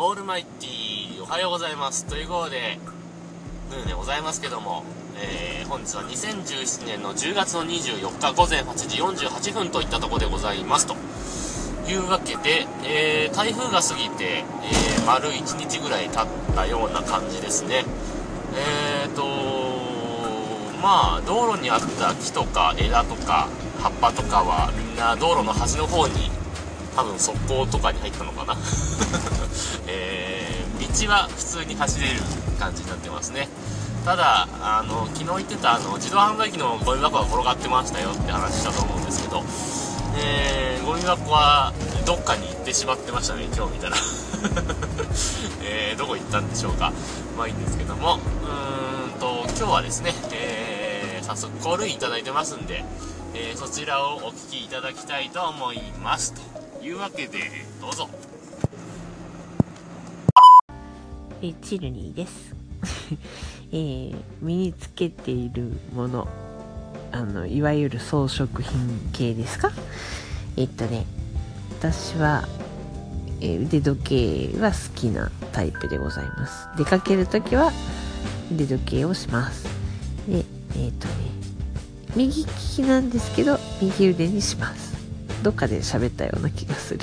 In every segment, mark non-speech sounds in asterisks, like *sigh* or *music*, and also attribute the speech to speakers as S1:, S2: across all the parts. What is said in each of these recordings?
S1: オールマイティーおはようございます。ということでヌーでございますけども、えー、本日は2017年の10月の24日午前8時48分といったとこでございます。というわけで、えー、台風が過ぎて、えー、丸1日ぐらい経ったような感じですね。えーとまあ道路にあった木とか枝とか葉っぱとかはみんな道路の端の方に多分側溝とかに入ったのかな。*laughs* えー、道は普通に走れる感じになってますね。ただあの昨日言ってたあの自動販売機のゴミ箱が転がってましたよって話したと思うんですけど、えー、ゴミ箱はどっかに行ってしまってましたね今日見たら。*laughs* えー、どこ行ったんでしょうか。まあいいんですけども。うーんと今日はですね、えー、早速コールインいただいてますんで、えそちらをお聞きいただきたいと思いますと。いうわけでどうぞ。
S2: えチルニーです、*laughs* えー身につけているものあのいわゆる装飾品系ですか？えっとね私は、えー腕時計は好きなタイプでございます。出かけるときは腕時計をします。でえっとね右利きなんですけど右腕にします。どっかで喋ったような気がする。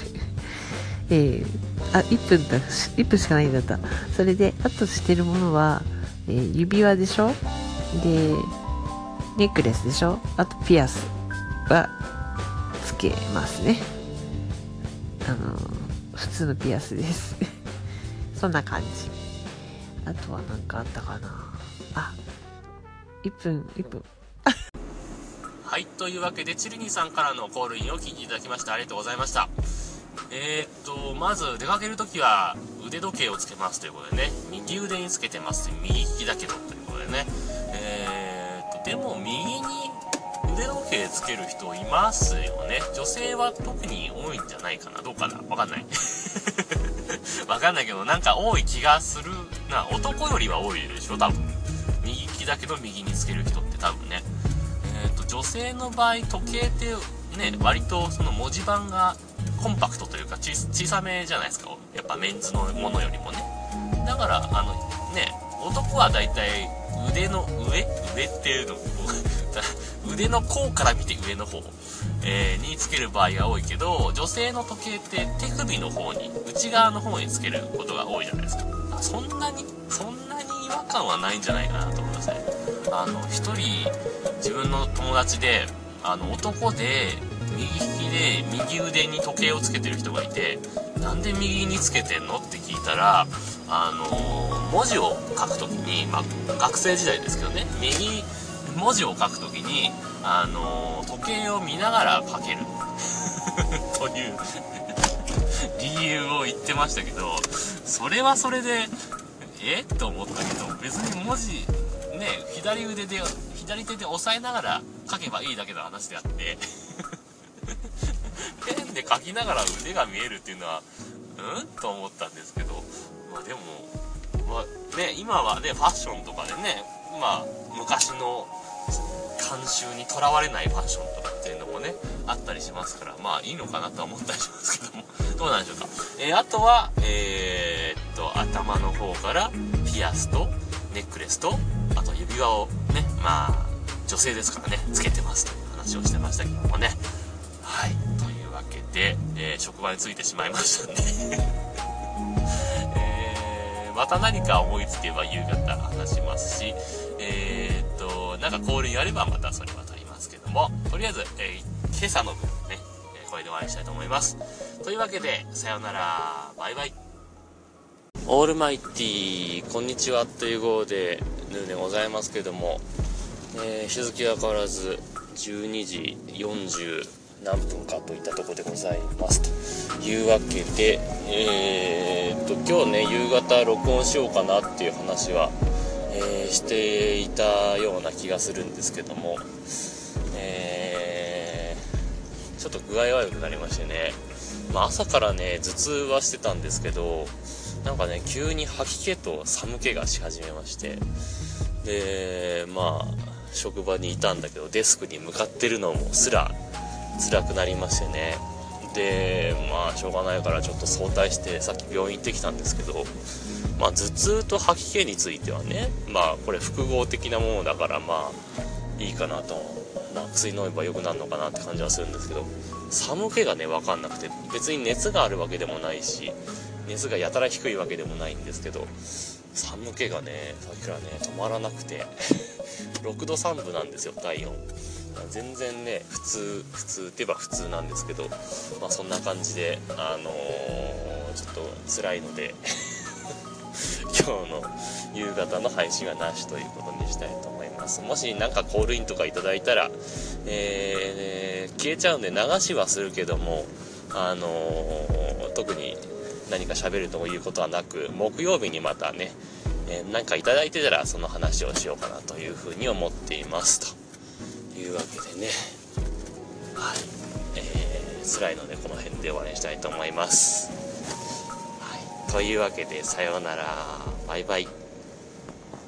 S2: *laughs* えーあ1分だ。1分しかないんだった。それであとしてるものは、えー指輪でしょ？でネックレスでしょ？あとピアスはつけますね。あの普通のピアスです。*laughs* そんな感じ。あとは何かあったかな。あ1分1分。
S1: はい、というわけで、チルニーさんからのコールインを聞いていただきましてありがとうございました。えー、っと、まず出かけるときは腕時計をつけますということでね、右腕につけてます右利きだけどということでね、えー、っと、でも右に腕時計つける人いますよね。女性は特に多いんじゃないかな。どうかな？わかんない。*laughs* わかんないけど、なんか多い気がするな。男よりは多いでしょ、多分。右利きだけど右につける人って多分ね。ー、と女性の場合時計ってね割とその文字盤がコンパクトというか小小さめじゃないですか。やっぱメンズのものよりもね。だからあのね男はだいたい腕の上上？っていうの *laughs* 腕の甲から見て上の方、えーにつける場合が多いけど女性の時計って手首の方に内側の方につけることが多いじゃないですか。そんなにそんなに違和感はないんじゃないかなと思いますね。あの一人自分の友達であの男で右利きで右腕に時計をつけてる人がいてなんで右につけてんのって聞いたらあの文字を書くときに、まあ、学生時代ですけどね右文字を書くときにあの時計を見ながら書ける。*laughs* という理由を言ってましたけどそれはそれでえ？っと思ったけど別に文字ね左腕で左手で押さえながら書けばいいだけの話であって。*laughs* ペンで書きながら腕が見えるっていうのはうん？と思ったんですけど。まあでも、まあ、ね今はねファッションとかでねまあ昔の慣習にとらわれないファッションとかっていうのもねあったりしますからまあいいのかなとは思ったりしますけども。どうなんでしょうか、えーあとはえーっと頭の方からピアスとネックレスとあと指輪をねまあ女性ですからねつけてますという話をしてましたけどもねはいというわけで、えー職場に着いてしまいましたんで *laughs* えーまた何か思いつけば夕方話しますし、えーっと、なんかコールにあればまたそれは取りますけども、とりあえず、え今朝の分ね、えこれで終わりにしたいと思います。というわけで、さようなら、バイバイ。オールマイティー、こんにちはという号で、ヌーでございますけども、えー日付は変わらず12時40何分かといったところでございますと。いうわけでえーっと今日ね夕方録音しようかなっていう話は、えーしていたような気がするんですけどもえーちょっと具合悪くなりましてね、まあ、朝からね頭痛はしてたんですけどなんかね急に吐き気と寒気がし始めましてでまあ職場にいたんだけどデスクに向かってるのもすら辛くなりましてね。でまあしょうがないからちょっと早退してさっき病院行ってきたんですけどまあ頭痛と吐き気についてはねまあこれ複合的なものだからまあいいかなと。まあ薬飲めば良くなるのかなって感じはするんですけど。寒気がね分かんなくて。別に熱があるわけでもないし熱がやたら低いわけでもないんですけど。寒気がねさっきからね止まらなくて。*laughs* 6度3分なんですよ体温。全然ね普通普通って言えば普通なんですけど。まあそんな感じであのー、ちょっと辛いので。*laughs* 今日の夕方の配信はなしということにしたいと思います。もし何かコールインとかいただいたら、えー、消えちゃうんで流しはするけどもあのー、特に何か喋るということはなく木曜日にまたね、えー、何かいいてたらその話をしようかなというふうに思っています。というわけでね。はい。えー、辛いのでこの辺で終わりにしたいと思います。はい。というわけでさようなら。バイバイ。